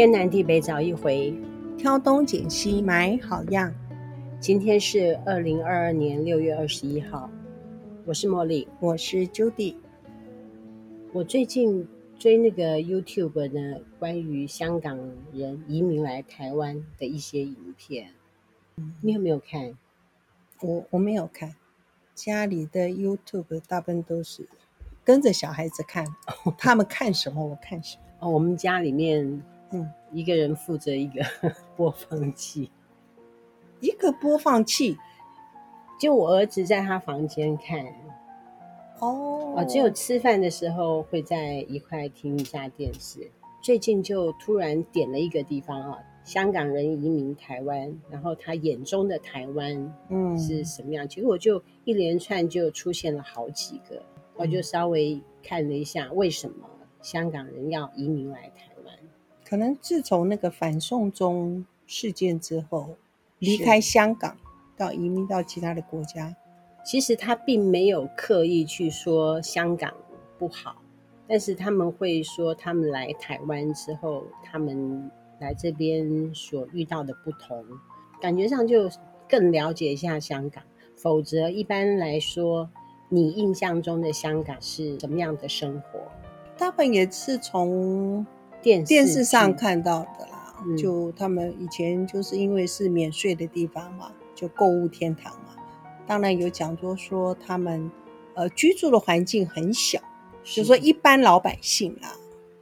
天南地北找一回，挑东拣西买好样。今天是二零二二年六月二十一号，我是茉莉，我是 Judy。我最近追那个 YouTube 呢，关于香港人移民来台湾的一些影片，你有没有看？我我没有看，家里的 YouTube 大部分都是跟着小孩子看，他们看什么我看什么。哦，我们家里面，嗯，一个人负责一个 播放器，一个播放器，就我儿子在他房间看，哦，哦，只有吃饭的时候会在一块听一下电视。最近就突然点了一个地方啊，香港人移民台湾，然后他眼中的台湾，嗯，是什么样？结果就一连串就出现了好几个，我就稍微看了一下为什么。香港人要移民来台湾，可能自从那个反送中事件之后，离开香港到移民到其他的国家。其实他并没有刻意去说香港不好，但是他们会说他们来台湾之后，他们来这边所遇到的不同，感觉上就更了解一下香港。否则，一般来说，你印象中的香港是什么样的生活？他们也是从电电视上看到的啦，嗯、就他们以前就是因为是免税的地方嘛，就购物天堂嘛。当然有讲说说他们呃居住的环境很小，就是说一般老百姓啊，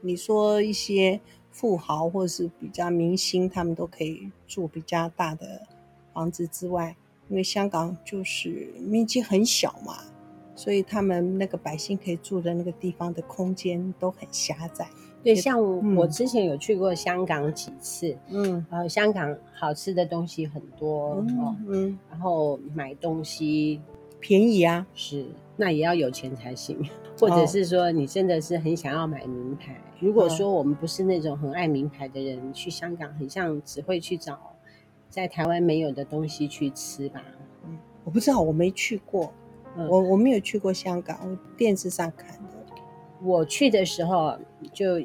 你说一些富豪或者是比较明星，他们都可以住比较大的房子之外，因为香港就是面积很小嘛。所以他们那个百姓可以住的那个地方的空间都很狭窄。对，像我之前有去过香港几次，嗯，然后，香港好吃的东西很多，嗯，哦，嗯，然后买东西便宜啊，是，那也要有钱才行，或者是说你真的是很想要买名牌。哦，如果说我们不是那种很爱名牌的人，去香港很像只会去找在台湾没有的东西去吃吧。嗯，我不知道，我没去过。我我没有去过香港，我电视上看的。我去的时候就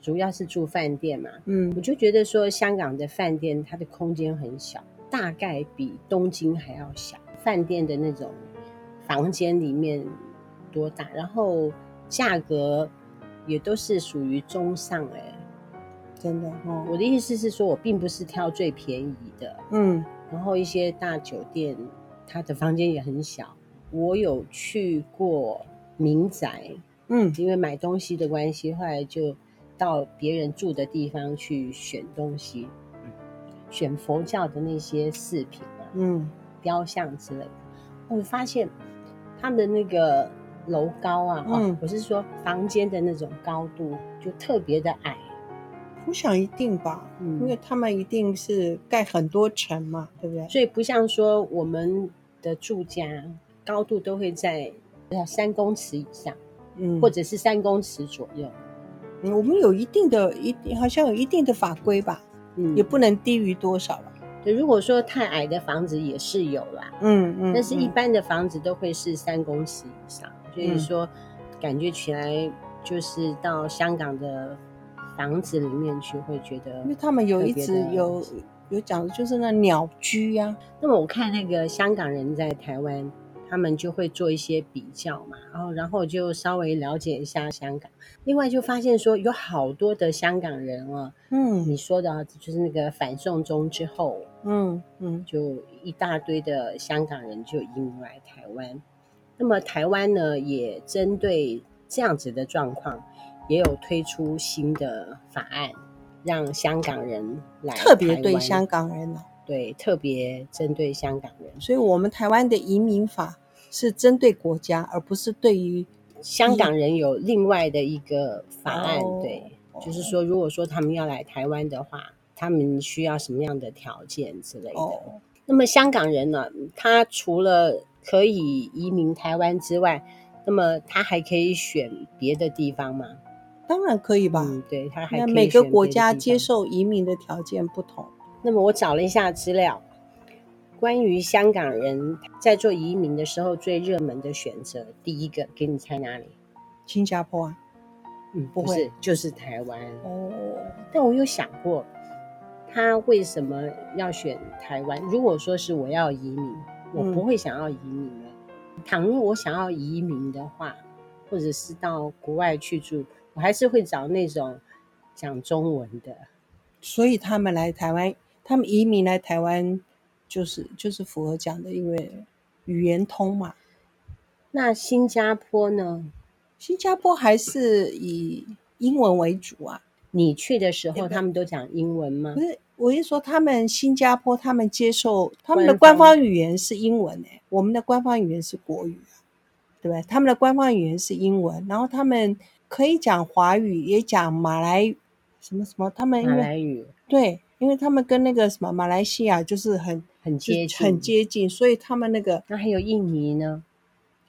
主要是住饭店嘛，嗯，我就觉得说香港的饭店它的空间很小，大概比东京还要小。饭店的那种房间里面多大，然后价格也都是属于中上哎、欸，真的哦。我的意思是说，我并不是挑最便宜的，嗯，然后一些大酒店它的房间也很小。我有去过民宅，嗯，因为买东西的关系，后来就到别人住的地方去选东西，选佛教的那些饰品啊，嗯，雕像之类的。我发现他们的那个楼高啊，嗯，我是说房间的那种高度就特别的矮。我想一定吧，嗯，因为他们一定是盖很多层嘛，对不对？所以不像说我们的住家。高度都会在三公尺以上，嗯，或者是三公尺左右。嗯，我们有一定的，一好像有一定的法规吧，嗯，也不能低于多少了。对，如果说太矮的房子也是有啦，嗯嗯，但是一般的房子都会是三公尺以上，所以说感觉起来就是到香港的房子里面去会觉得，因为他们有一直有有讲的就是那鸟居呀。那么我看那个香港人在台湾。他们就会做一些比较嘛，然后然后就稍微了解一下香港。另外就发现说有好多的香港人啊，嗯，你说的就是那个反送中之后，嗯嗯，就一大堆的香港人就移民来台湾。那么台湾呢，也针对这样子的状况，也有推出新的法案，让香港人来，特别对香港人呢。对，特别针对香港人，所以我们台湾的移民法是针对国家，而不是对于香港人有另外的一个法案。哦、对，就是说，如果说他们要来台湾的话，他们需要什么样的条件之类的。哦、那么香港人呢，他除了可以移民台湾之外，那么他还可以选别的地方吗？当然可以吧。嗯、对，他还可以。每个国家接受移民的条件不同。那么我找了一下资料，关于香港人在做移民的时候最热门的选择，第一个给你猜哪里？新加坡啊？嗯，不会，就是台湾。哦，但我有想过，他为什么要选台湾？如果说是我要移民，我不会想要移民的。嗯、倘若我想要移民的话，或者是到国外去住，我还是会找那种讲中文的。所以他们来台湾，他们移民来台湾，就是就是符合讲的，因为语言通嘛。那新加坡呢？新加坡还是以英文为主啊。你去的时候，他们都讲英文吗？不是，我是说他们新加坡，他们接受他们的官方语言是英文诶、欸，我们的官方语言是国语，对不对？他们的官方语言是英文，然后他们可以讲华语，也讲马来语，什么什么，他们马来语对，因为他们跟那个什么马来西亚就是很很接近，很接近，所以他们那个那还有印尼呢。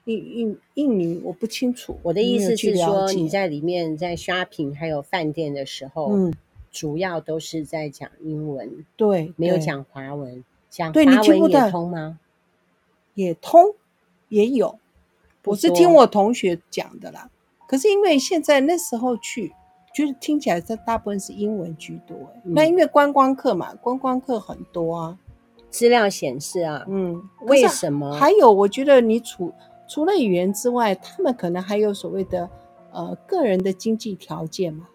印印印尼我不清楚，我的意思是说你在里面在 shopping 还有饭店的时候，嗯，主要都是在讲英文，对，没有讲华文，讲华文也通吗？也通，也有，我是听我同学讲的啦。可是因为现在那时候去，就是听起来这大部分是英文居多，嗯，那因为观光客嘛，观光客很多啊。资料显示啊，嗯，为什么？还有，我觉得你除。除了语言之外，他们可能还有所谓的呃个人的经济条件嘛，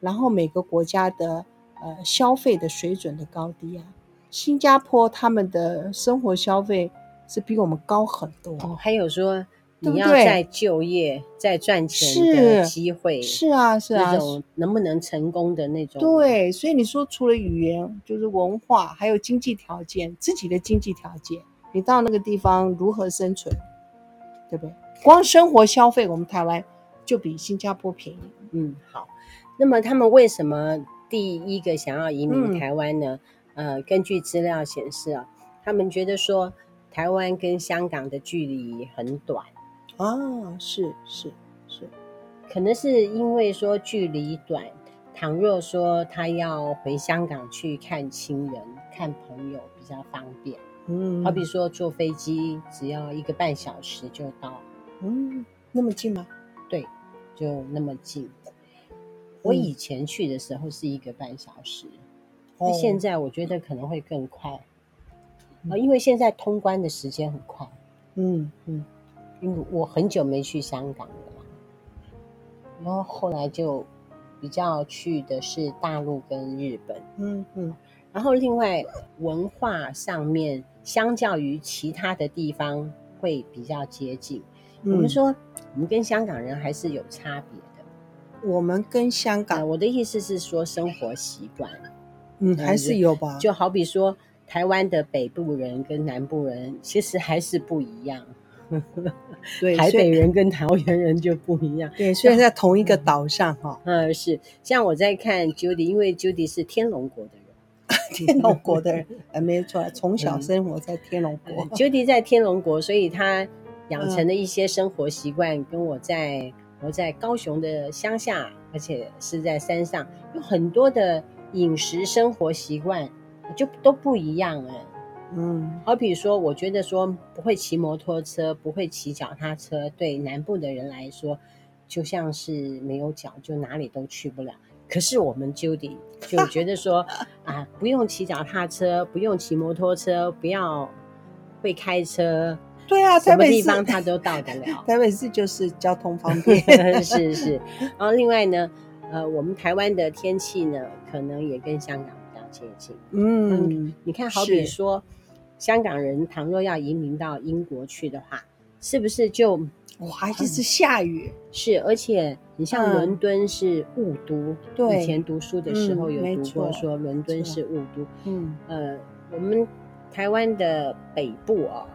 然后每个国家的呃消费的水准的高低啊。新加坡他们的生活消费是比我们高很多。哦，还有说你要在就业、在赚钱的机会，是啊是啊，那种能不能成功的那种？对，所以你说除了语言，就是文化，还有经济条件，自己的经济条件，你到那个地方如何生存？对不对？光生活消费，我们台湾就比新加坡便宜。嗯，好。那么他们为什么第一个想要移民台湾呢？嗯、呃，根据资料显示啊，他们觉得说台湾跟香港的距离很短。哦，是是是，可能是因为说距离短，倘若说他要回香港去看亲人、看朋友，比较方便。嗯，好比说坐飞机只要一个半小时就到，嗯，那么近吗？对，就那么近。我以前去的时候是一个半小时，那、嗯、现在我觉得可能会更快，啊、嗯，因为现在通关的时间很快。嗯嗯，因为我很久没去香港了嘛，然后后来就比较去的是大陆跟日本。嗯嗯，然后另外文化上面。相较于其他的地方会比较接近。嗯、我们说，我们跟香港人还是有差别的。我们跟香港，我的意思是说生活习惯，嗯，还是有吧。就好比说，台湾的北部人跟南部人其实还是不一样。对，台北人跟桃园人就不一样。对，虽然在同一个岛上哈。嗯，是。像我在看 Judy，因为 Judy 是天龙国的人。天龙国的人，呃，没错，从小生活在天龙国。Judy 在天龙国，所以他养成的一些生活习惯，跟我在我在高雄的乡下，而且是在山上，有很多的饮食生活习惯就都不一样哎。嗯，好比说，我觉得说不会骑摩托车，不会骑脚踏车，对南部的人来说，就像是没有脚，就哪里都去不了。可是我们 Judy 就觉得说 啊，不用骑脚踏车，不用骑摩托车，不要会开车，对啊，什么地方他都到得了。台北市就是交通方 便，是是。然后另外呢，呃，我们台湾的天气呢，可能也跟香港比较接近。嗯，嗯，你看，好比说，香港人倘若要移民到英国去的话，是不是就？哇，一直下雨，嗯，是，而且你像伦敦是雾都，嗯，对，以前读书的时候有读过，说伦敦是雾都，嗯，呃，我们台湾的北部哦，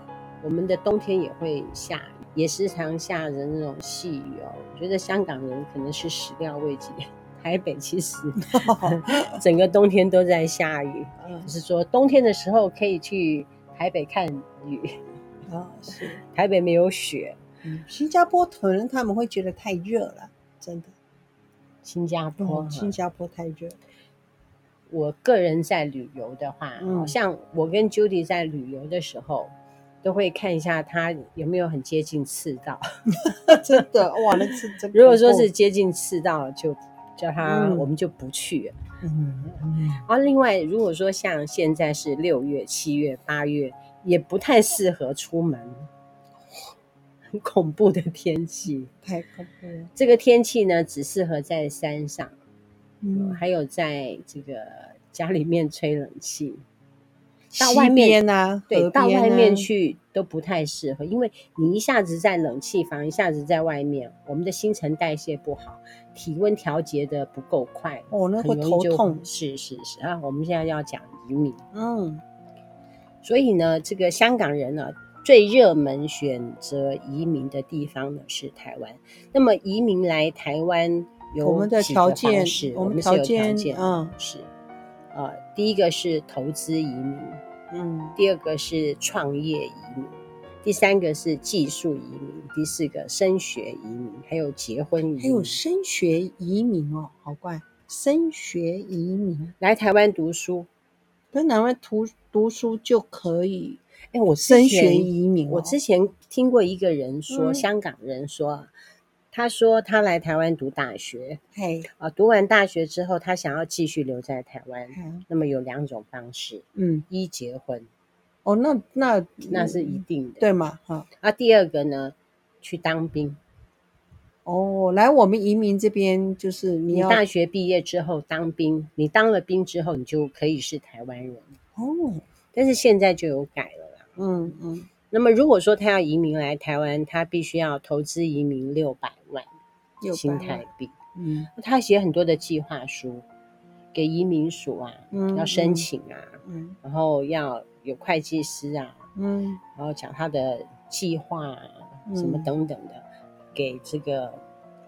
我们的冬天也会下雨，也时常下着那种细雨哦。我觉得香港人可能是始料未及，台北其实 整个冬天都在下雨，就是说冬天的时候可以去台北看雨啊，是，台北没有雪。嗯新加坡可能他们会觉得太热了，真的。新加坡，嗯、新加坡太热。我个人在旅游的话，嗯，像我跟 Judy 在旅游的时候，都会看一下他有没有很接近赤道。真的哇，那是真。如果说是接近赤道，就叫他、嗯、我们就不去了。嗯，然后另外，如果说像现在是六月、七月、八月，也不太适合出门。很恐怖的天气，太恐怖了。这个天气呢，只适合在山上，嗯，还有在这个家里面吹冷气。到外面呢、啊，对，啊、到外面去都不太适合，因为你一下子在冷气房，一下子在外面，我们的新陈代谢不好，体温调节的不够快，哦，那会头痛。是是是啊，我们现在要讲移民，嗯，所以呢，这个香港人呢。最热门选择移民的地方呢是台湾。那么移民来台湾有我们的条件，我们是有条件，嗯，是，呃，第一个是投资移民，嗯，第二个是创业移民，第三个是技术移民，第四个升学移民，还有结婚移民，还有升学移民哦，好怪，升学移民。来台湾读书，在台湾读读书就可以。哎，我升学移民，我之前听过一个人说，嗯、香港人说，他说他来台湾读大学，嘿，啊，读完大学之后，他想要继续留在台湾，嗯、那么有两种方式，嗯，一结婚，哦，那那那是一定的，对吗？哈，啊，第二个呢，去当兵，哦，来我们移民这边就是你要你大学毕业之后当兵，你当了兵之后，你就可以是台湾人，哦，但是现在就有改了啦。嗯嗯，那么如果说他要移民来台湾，他必须要投资移民六百万新台币。嗯，他写很多的计划书给移民署啊，嗯、要申请啊，嗯，然后要有会计师啊，嗯，然后讲他的计划啊，什么等等的，给这个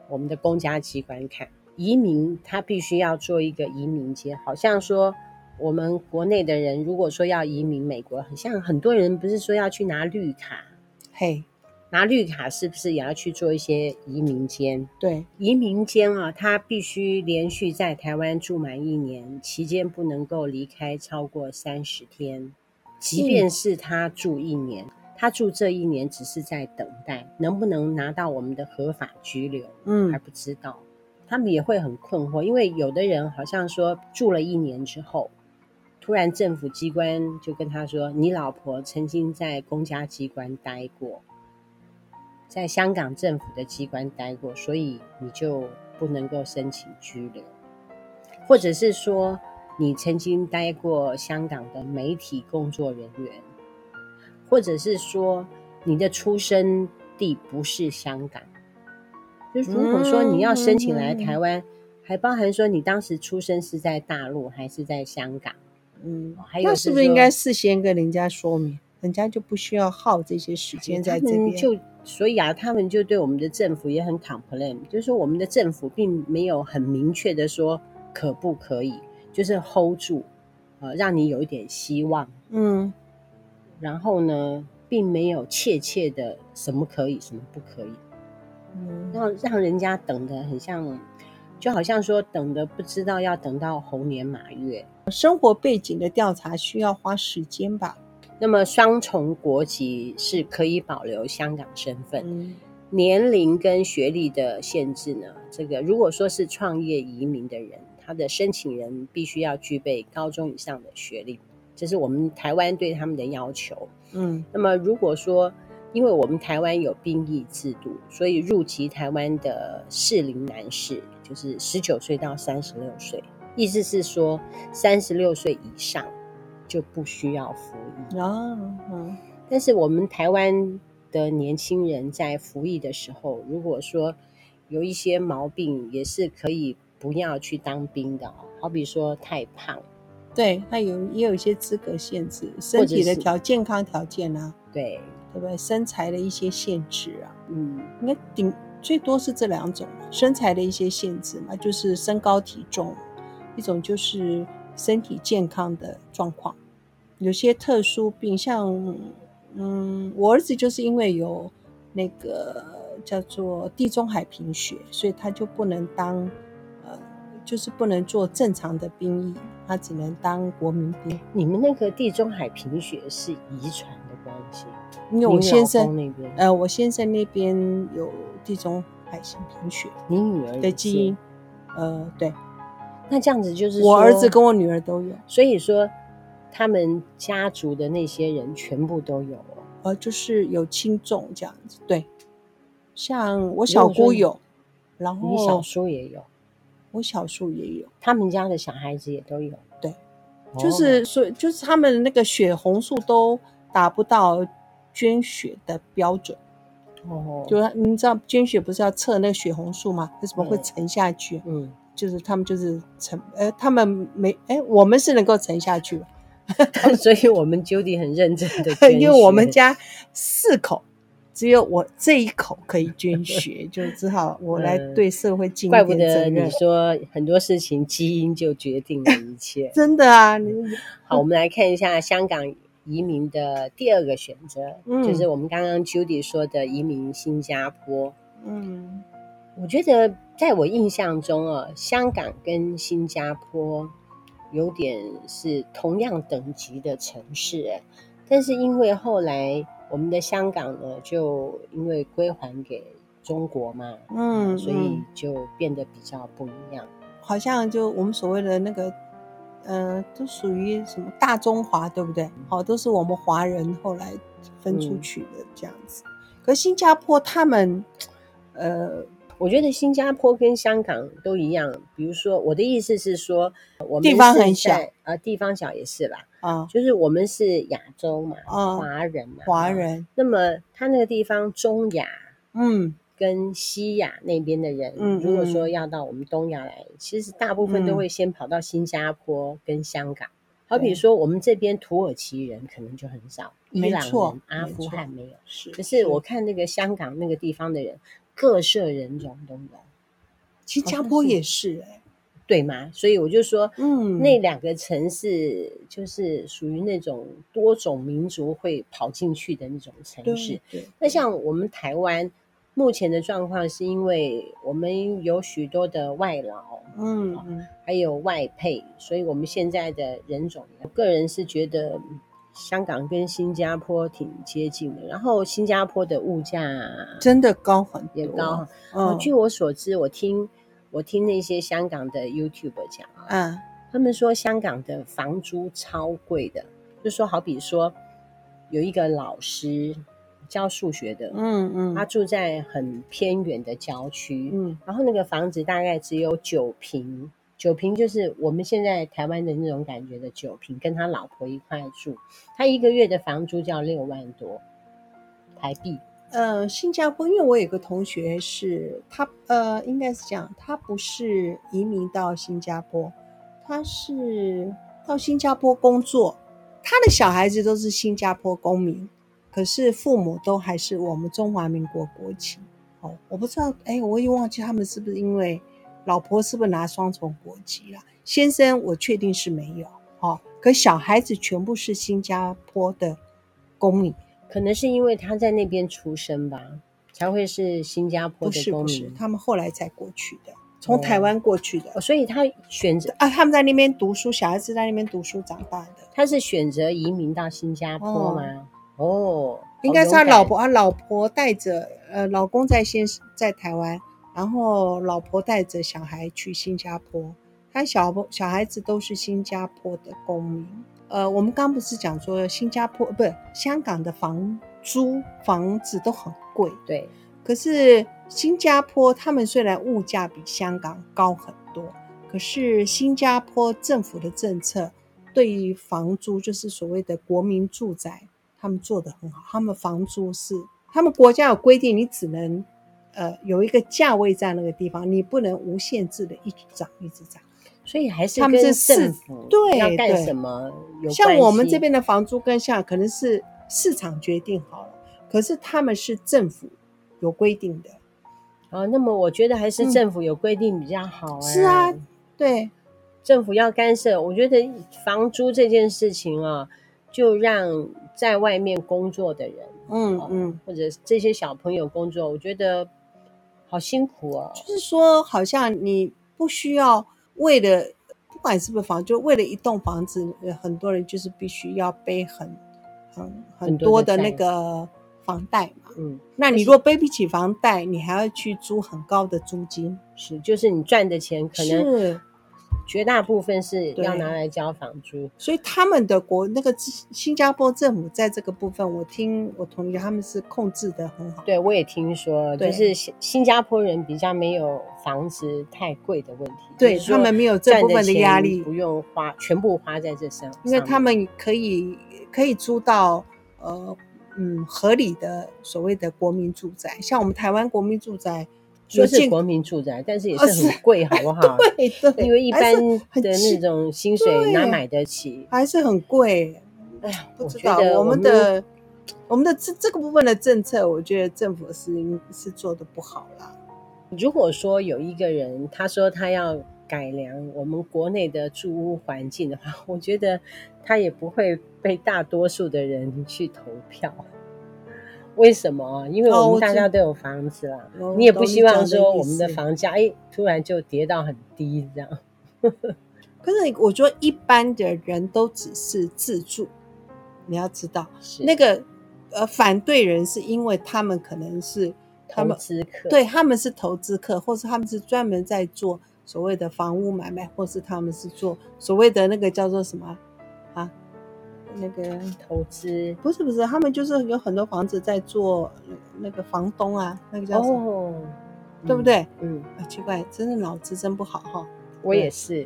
我们的公家机关看。移民他必须要做一个移民监，好像说。我们国内的人如果说要移民美国，很像很多人不是说要去拿绿卡，嘿，拿绿卡是不是也要去做一些移民监？对，移民监啊，他必须连续在台湾住满一年，期间不能够离开超过三十天。即便是他住一年，嗯，他住这一年只是在等待能不能拿到我们的合法居留，嗯，还不知道。他们也会很困惑，因为有的人好像说住了一年之后。突然，政府机关就跟他说：“你老婆曾经在公家机关待过，在香港政府的机关待过，所以你就不能够申请居留。或者是说，你曾经待过香港的媒体工作人员，或者是说你的出生地不是香港。就如果说你要申请来台湾，还包含说你当时出生是在大陆还是在香港。”嗯，还有是，是不是应该事先跟人家说明，人家就不需要耗这些时间在这边？就所以啊，他们就对我们的政府也很 complain，就是说我们的政府并没有很明确的说可不可以，就是 hold 住，呃，让你有一点希望。嗯，然后呢，并没有确切的什么可以，什么不可以，嗯，让让人家等的很像。就好像说等的不知道要等到猴年马月，生活背景的调查需要花时间吧？那么双重国籍是可以保留香港身份，嗯、年龄跟学历的限制呢？这个如果说是创业移民的人，他的申请人必须要具备高中以上的学历，这是我们台湾对他们的要求。嗯，那么如果说因为我们台湾有兵役制度，所以入籍台湾的适龄男士。就是十九岁到三十六岁，意思是说三十六岁以上就不需要服役啊。嗯，但是我们台湾的年轻人在服役的时候，如果说有一些毛病，也是可以不要去当兵的。好比说太胖，对，他有也有一些资格限制，身体的条健康条件啊，对，对不对？身材的一些限制啊，嗯，应该顶。最多是这两种身材的一些限制嘛，就是身高体重，一种就是身体健康的状况，有些特殊病，像嗯，我儿子就是因为有那个叫做地中海贫血，所以他就不能当呃，就是不能做正常的兵役，他只能当国民兵。你们那个地中海贫血是遗传的关系？因为我先生那边，呃，我先生那边有地中海型贫血，你女儿的基因，呃，对。那这样子就是我儿子跟我女儿都有，所以说他们家族的那些人全部都有，呃，就是有轻重这样子。对，像我小姑有，然后你小叔也有，我小叔也有，他们家的小孩子也都有。对，就是所以就是他们那个血红素都达不到捐血的标准。哦，就是你知道捐血不是要测那个血红素吗？为什么会沉下去？嗯。就是他们就是沉，呃，他们没，哎，我们是能够沉下去，所以我们 Judy 很认真的，因为我们家四口，只有我这一口可以捐血，就只好我来对社会尽一点责任。怪不得你说很多事情基因就决定了一切，真的啊。好，我们来看一下香港移民的第二个选择，嗯，就是我们刚刚 Judy 说的移民新加坡，嗯。我觉得，在我印象中啊，香港跟新加坡有点是同样等级的城市，但是因为后来我们的香港呢，就因为归还给中国嘛，嗯，所以就变得比较不一样。好像就我们所谓的那个，呃，都属于什么大中华，对不对？好，都是我们华人后来分出去的这样子。嗯，可新加坡他们，呃。我觉得新加坡跟香港都一样，比如说，我的意思是说，我们地方很小，呃，地方小也是啦，啊，就是我们是亚洲嘛，啊，华人嘛，华人。那么他那个地方中亚，嗯，跟西亚那边的人，嗯，如果说要到我们东亚来，其实大部分都会先跑到新加坡跟香港。好比说，我们这边土耳其人可能就很少，伊朗人、阿富汗没有，是。可是我看那个香港那个地方的人。各色人种都有，新加坡也是哎、欸，对吗？所以我就说，嗯，那两个城市就是属于那种多种民族会跑进去的那种城市。对，对，那像我们台湾目前的状况，是因为我们有许多的外劳，嗯嗯，还有外配，所以我们现在的人种，我个人是觉得。香港跟新加坡挺接近的，然后新加坡的物价真的高很多，也高。嗯，据我所知，我听我听那些香港的 YouTuber 讲，啊，他们说香港的房租超贵的，就说好比说有一个老师教数学的，嗯嗯，他住在很偏远的郊区，嗯，然后那个房子大概只有九平。九平就是我们现在台湾的那种感觉的九平，跟他老婆一块住，他一个月的房租就要六万多台币。呃，新加坡，因为我有个同学是他，呃，应该是这样，他不是移民到新加坡，他是到新加坡工作，他的小孩子都是新加坡公民，可是父母都还是我们中华民国国籍。哦，我不知道，哎，我也忘记他们是不是因为。老婆是不是拿双重国籍了？先生，我确定是没有。哦，可小孩子全部是新加坡的公民，可能是因为他在那边出生吧，才会是新加坡的公民。不是，不是，他们后来才过去的，从台湾过去的。哦，所以他选择啊，他们在那边读书，小孩子在那边读书长大的。他是选择移民到新加坡吗？哦，哦，应该是他老婆他，老婆带着呃，老公在先在台湾。然后老婆带着小孩去新加坡，他小小孩子都是新加坡的公民。呃，我们刚不是讲说新加坡不是香港的房租房子都很贵，对。可是新加坡他们虽然物价比香港高很多，可是新加坡政府的政策对于房租就是所谓的国民住宅，他们做的很好。他们房租是他们国家有规定，你只能。呃，有一个价位在那个地方，你不能无限制的一直涨，一直涨。所以还是他们是政府对要干什么？像我们这边的房租跟下可能是市场决定好了，可是他们是政府有规定的。哦，那么我觉得还是政府有规定比较好。是啊，对，政府要干涉。我觉得房租这件事情啊，就让在外面工作的人，嗯嗯，或者这些小朋友工作，我觉得。好辛苦哦！就是说，好像你不需要为了，不管是不是房，就为了一栋房子，很多人就是必须要背很很很多的那个房贷嘛。嗯，那你若背不起房贷，你还要去租很高的租金，是，就是你赚的钱可能是。绝大部分是要拿来交房租，所以他们的国那个新加坡政府在这个部分，我听我同学他们是控制的很好。对，我也听说，就是新新加坡人比较没有房子太贵的问题，对他们没有这部分的压力，不用花全部花在这上，因为他们可以可以租到呃嗯合理的所谓的国民住宅，像我们台湾国民住宅。说是国民住宅，但是也是很贵，好不好？对 对，因为一般的那种薪水哪买得起？还是很贵。哎呀，不知道我们的我们的这这个部分的政策，我觉得政府是是做的不好啦。如果说有一个人他说他要改良我们国内的住屋环境的话，我觉得他也不会被大多数的人去投票。为什么？因为我们大家都有房子啦，哦、你也不希望说我们的房价哎突然就跌到很低这样。可是我觉得一般的人都只是自住，你要知道，那个呃反对人是因为他们可能是他们投资客，对他们是投资客，或是他们是专门在做所谓的房屋买卖，或是他们是做所谓的那个叫做什么？那个投资不是不是，他们就是有很多房子在做那个房东啊，那个叫什么？哦、对不对？嗯，啊、奇怪，真的脑子真不好哈。我也是，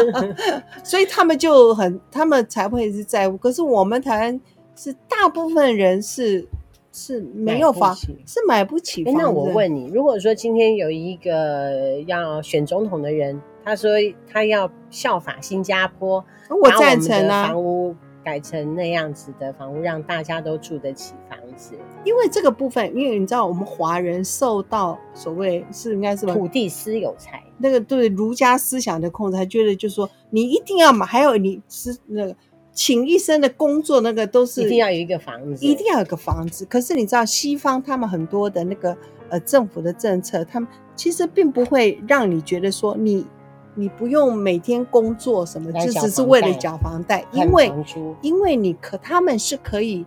所以他们就很，他们才会是债务。可是我们台湾是大部分人是是没有房，是买不起房。那我问你，如果说今天有一个要选总统的人，他说他要效法新加坡，我赞成啊，房屋。改成那样子的房屋，让大家都住得起房子。因为这个部分，因为你知道，我们华人受到所谓是应该是土地私有财那个对儒家思想的控制，还觉得就是说你一定要买，还有你是那个请医生的工作，那个都是一定要有一个房子，一定要有个房子。可是你知道，西方他们很多的那个呃政府的政策，他们其实并不会让你觉得说你。你不用每天工作什么，就只是为了缴房贷，因为因为你可他们是可以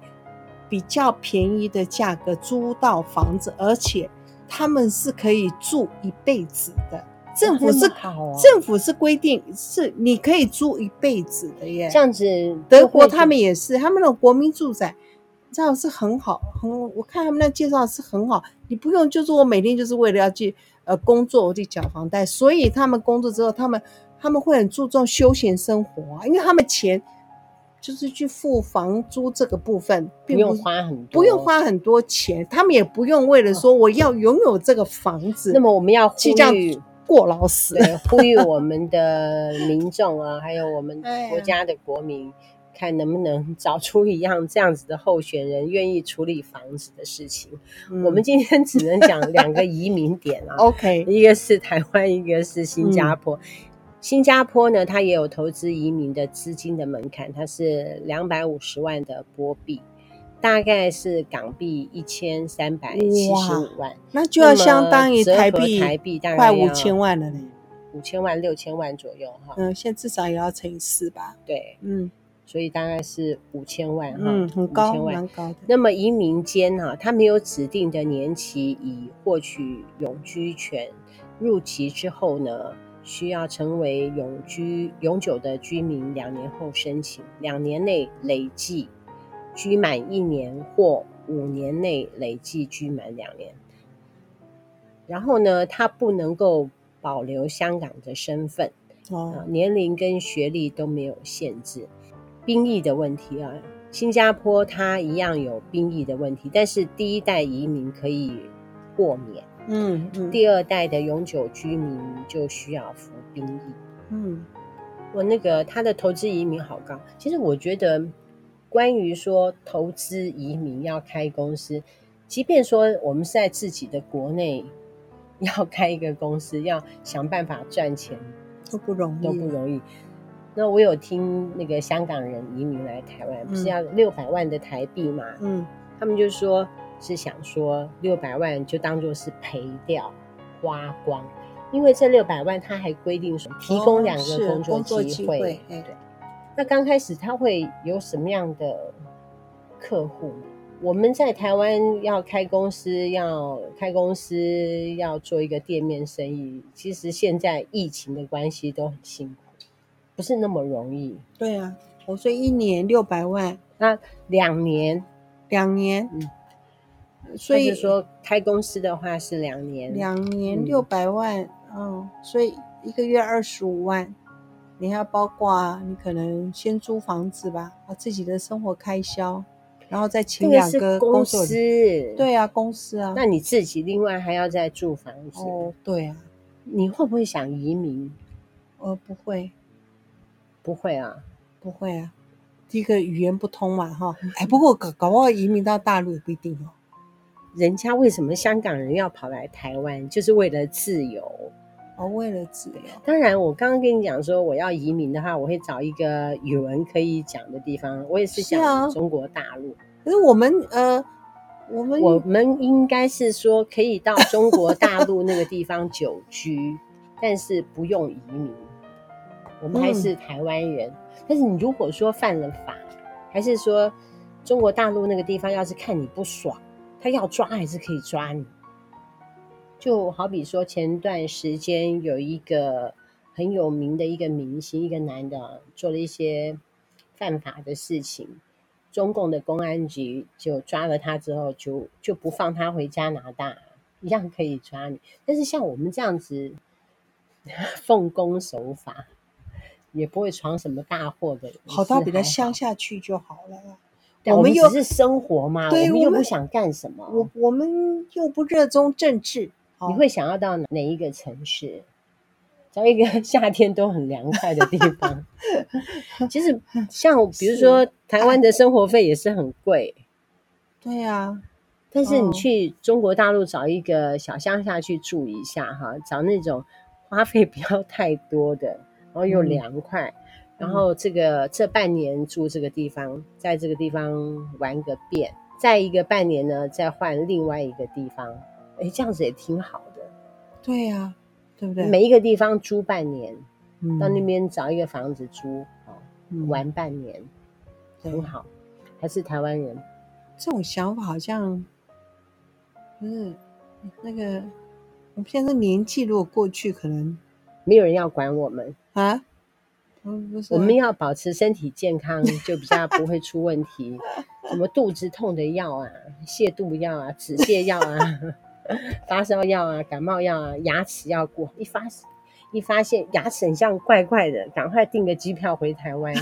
比较便宜的价格租到房子，而且他们是可以住一辈子的。政府是政府是规定是你可以租一辈子的耶。这样子，德国他们也是，他们的国民住宅，这样是很好，很我看他们那介绍是很好，你不用就是我每天就是为了要去。呃，工作我去缴房贷，所以他们工作之后，他们他们会很注重休闲生活啊，因为他们钱就是去付房租这个部分，并不，不用花很多，不用花很多钱，他们也不用为了说我要拥有这个房子，哦、那么我们要呼吁过劳死，呼吁我们的民众啊，还有我们 国家的国民。看能不能找出一样这样子的候选人，愿意处理房子的事情。嗯、我们今天只能讲两个移民点啊。OK，一个是台湾，一个是新加坡。嗯、新加坡呢，它也有投资移民的资金的门槛，它是两百五十万的波币，大概是港币一千三百七十五万，那就要相当于台币台币大概快五千万了呢，五千万六千万左右哈。嗯，现在至少也要乘以四吧？对，嗯。所以大概是五千万哈，嗯，很高，蛮高的。那么移民间哈，他没有指定的年期，以获取永居权。入籍之后呢，需要成为永居永久的居民，两年后申请，两年内累计居满一年或五年内累计居满两年。然后呢，他不能够保留香港的身份，哦，年龄跟学历都没有限制。兵役的问题啊，新加坡它一样有兵役的问题，但是第一代移民可以豁免，嗯，嗯，第二代的永久居民就需要服兵役，嗯，我那个他的投资移民好高，其实我觉得关于说投资移民要开公司，即便说我们是在自己的国内要开一个公司，要想办法赚钱都不容易，都不容易。那我有听那个香港人移民来台湾，不是要六百万的台币嘛？嗯，他们就说是想说六百万就当做是赔掉花光，因为这六百万他还规定说？提供两个工作机会。对，那刚开始他会有什么样的客户。我们在台湾要开公司，要开公司要做一个店面生意，其实现在疫情的关系都很辛苦，不是那么容易。对啊，我说一年六百万，那两年，两年，嗯，所以说开公司的话是两年，两年六百万，嗯，哦，所以一个月二十五万，你还要包括你可能先租房子吧，把，自己的生活开销。然后再请两个公司，对啊，公司啊。那你自己另外还要再住房子，哦，对啊。你会不会想移民？呃，不会，不会啊，不会啊。第一个语言不通嘛，哈。哎，不过搞搞不好移民到大陆也不一定哦。人家为什么香港人要跑来台湾，就是为了自由。哦，为了自由。当然，我刚刚跟你讲说，我要移民的话，我会找一个语文可以讲的地方。我也是讲中国大陆。啊、可是我们呃，我们我们应该是说可以到中国大陆那个地方久居，但是不用移民。我们还是台湾人。嗯、但是你如果说犯了法，还是说中国大陆那个地方要是看你不爽，他要抓还是可以抓你。就好比说，前段时间有一个很有名的一个明星，一个男的做了一些犯法的事情，中共的公安局就抓了他之后，就就不放他回加拿大，一样可以抓你。但是像我们这样子 奉公守法，也不会闯什么大祸的，跑到比较乡下去就好了。我们又是生活嘛，我们又不想干什么，我我们又不热衷政治。你会想要到哪一个城市？找一个 夏天都很凉快的地方。其实，像 比如说台湾的生活费也是很贵。对啊，但是你去中国大陆找一个小乡下去住一下哈，找那种花费不要太多的，然后又凉快，然后这个这半年住这个地方，在这个地方玩个遍，再一个半年呢，再换另外一个地方。哎，这样子也挺好的。对呀、啊，对不对？每一个地方租半年，嗯、到那边找一个房子租，哦嗯、玩半年，很好。还是台湾人，这种想法好像不是那个。我们现在年纪如果过去，可能没有人要管我们啊。不是，我们要保持身体健康，就比较不会出问题。什么肚子痛的药啊，泻肚药啊，止泻药啊。发烧药啊，感冒药啊，牙齿要过。一发一发现牙齿很像怪怪的，赶快订个机票回台湾，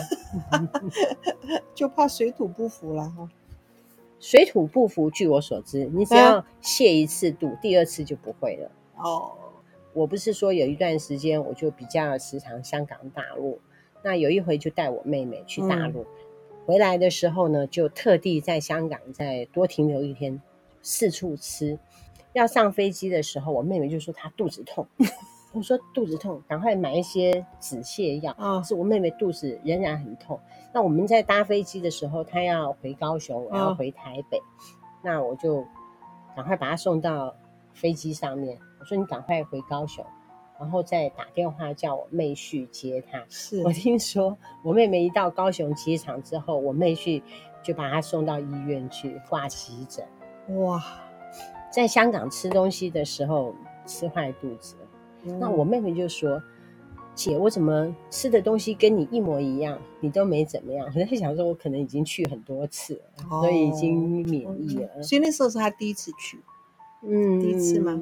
就怕水土不服了哈。水土不服，据我所知，你只要泻一次肚，啊、第二次就不会了。哦，我不是说有一段时间我就比较时常香港大陆，那有一回就带我妹妹去大陆，嗯、回来的时候呢，就特地在香港再多停留一天，四处吃。要上飞机的时候，我妹妹就说她肚子痛。我说肚子痛，赶快买一些止泻药。啊、哦，是我妹妹肚子仍然很痛。那我们在搭飞机的时候，她要回高雄，我要回台北，哦、那我就赶快把她送到飞机上面。我说你赶快回高雄，然后再打电话叫我妹婿接她。是我听说我妹妹一到高雄机场之后，我妹婿就把她送到医院去挂急诊。哇！在香港吃东西的时候吃坏肚子，嗯、那我妹妹就说：“姐，我怎么吃的东西跟你一模一样，你都没怎么样？” 我在想说，我可能已经去很多次了，哦、所以已经免疫了。所以那时候是他第一次去，嗯，第一次吗？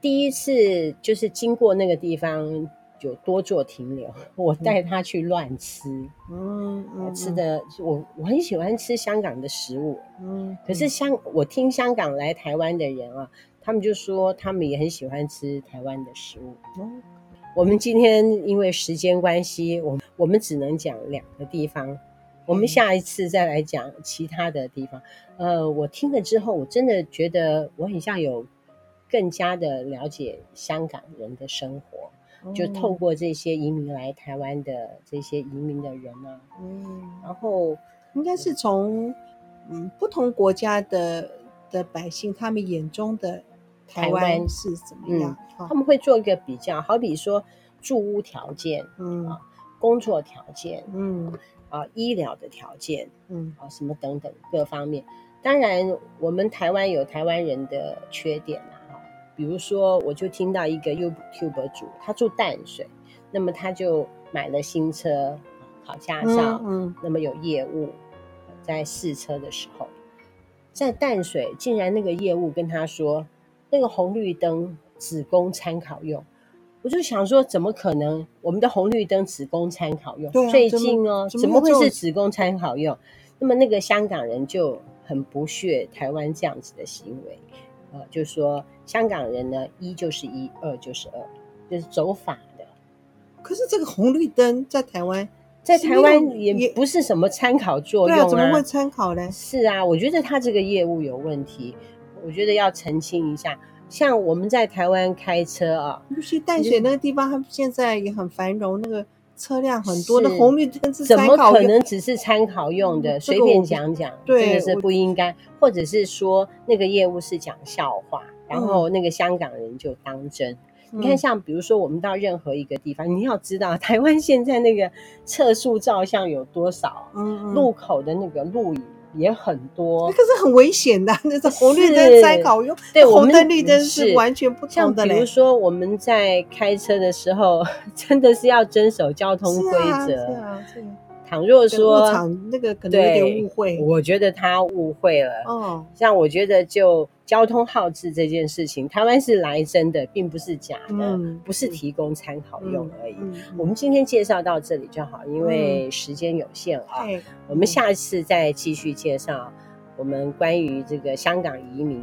第一次就是经过那个地方。就多做停留，我带他去乱吃，嗯，嗯吃的我我很喜欢吃香港的食物，嗯，可是香我听香港来台湾的人啊，他们就说他们也很喜欢吃台湾的食物。嗯，我们今天因为时间关系，我我们只能讲两个地方，我们下一次再来讲其他的地方。呃，我听了之后，我真的觉得我很像有更加的了解香港人的生活。就透过这些移民来台湾的这些移民的人啊，嗯，然后应该是从嗯不同国家的的百姓他们眼中的台湾是怎么样？嗯，他们会做一个比较，好比说住屋条件，嗯啊，工作条件，嗯，啊医疗的条件，嗯啊什么等等各方面。当然，我们台湾有台湾人的缺点啊，比如说，我就听到一个 YouTube 主，他住淡水，那么他就买了新车，考驾照，嗯，嗯，那么有业务，在试车的时候，在淡水竟然那个业务跟他说，那个红绿灯只供参考用，我就想说，怎么可能？我们的红绿灯只供参考用？啊、最近哦，怎么，怎么会是只供参考用？那么那个香港人就。很不屑台湾这样子的行为，呃，就说香港人呢，一就是一，二就是二，就是走法的。可是这个红绿灯在台湾，在台湾也不是什么参考作用啊，怎么会参考呢？是啊，我觉得他这个业务有问题，我觉得要澄清一下。像我们在台湾开车啊，尤其淡水那个地方，他们现在也很繁荣，那个。车辆很多的红绿灯是怎么可能只是参考用的？随便讲讲，真的是不应该，或者是说那个业务是讲笑话，然后那个香港人就当真。你看，像比如说我们到任何一个地方，你要知道台湾现在那个测速照相有多少，嗯，路口的那个录影。也很多，那个是很危险的，那是红绿灯在搞用，对，红灯绿灯是完全不同的。像比如说我们在开车的时候，真的是要遵守交通规则。是啊，是啊。倘若说那个可能有点误会，我觉得他误会了。哦，像我觉得就交通号志这件事情，台湾是来真的，并不是假的，嗯、不是提供参考用而已。嗯嗯、我们今天介绍到这里就好，因为时间有限啊。嗯、我们下次再继续介绍我们关于这个香港移民，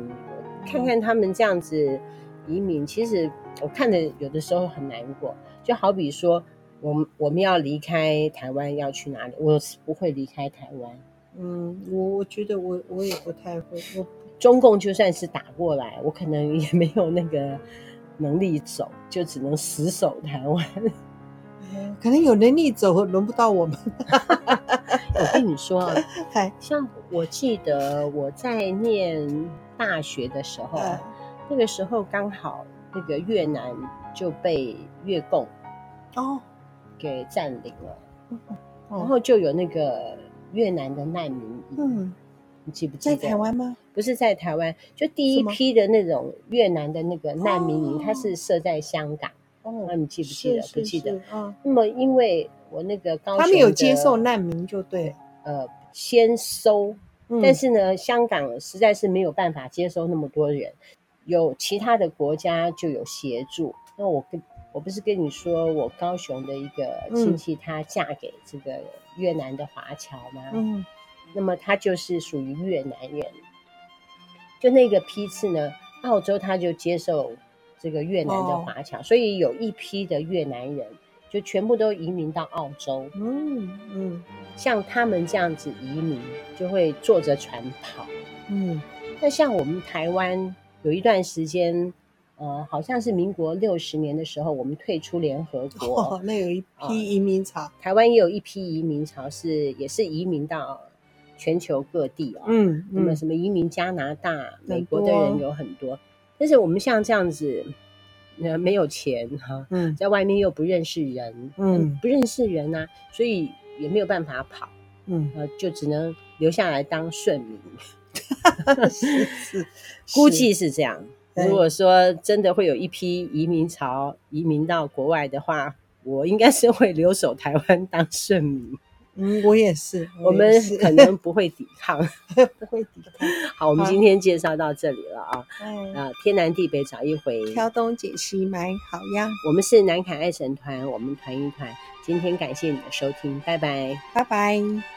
看看他们这样子移民，其实我看的有的时候很难过，就好比说。我们我们要离开台湾要去哪里？我是不会离开台湾。嗯，我我觉得我我也不太会。我中共就算是打过来，我可能也没有那个能力走，就只能死守台湾。可能有能力走，轮不到我们。我跟你说啊，像我记得我在念大学的时候，那个时候刚好那个越南就被越共哦。给占领了，然后就有那个越南的难民营，嗯，你记不记得？在台湾吗？不是在台湾，就第一批的那种越南的那个难民营，它是设在香港。哦，那你记不记得？不记得。啊，那么因为我那个高，他们有接受难民就对，呃，先收，但是呢，香港实在是没有办法接收那么多人，有其他的国家就有协助。那我跟。我不是跟你说，我高雄的一个亲戚，她嫁给这个越南的华侨吗？嗯，那么她就是属于越南人。就那个批次呢，澳洲他就接受这个越南的华侨，哦、所以有一批的越南人就全部都移民到澳洲。嗯嗯，像他们这样子移民，就会坐着船跑。嗯，那像我们台湾有一段时间。呃，好像是民国六十年的时候，我们退出联合 国，哦，那有一批移民潮，呃，台湾也有一批移民潮，是也是移民到全球各地啊，哦。嗯，那么什么移民加拿大、嗯、美国的人有很多，但是我们像这样子，呃，没有钱哈，嗯，在外面又不认识人，嗯，不认识人啊，所以也没有办法跑，嗯，呃，就只能留下来当顺民，是是，估计是这样。如果说真的会有一批移民潮移民到国外的话，我应该是会留守台湾当顺民。嗯，我也是，我们可能不会抵抗，不会抵抗。好，我们今天介绍到这里了啊。嗯、啊，天南地北找一回，挑东拣西买好呀。我们是南凯爱神团，我们团一团。今天感谢你的收听，拜拜，拜拜。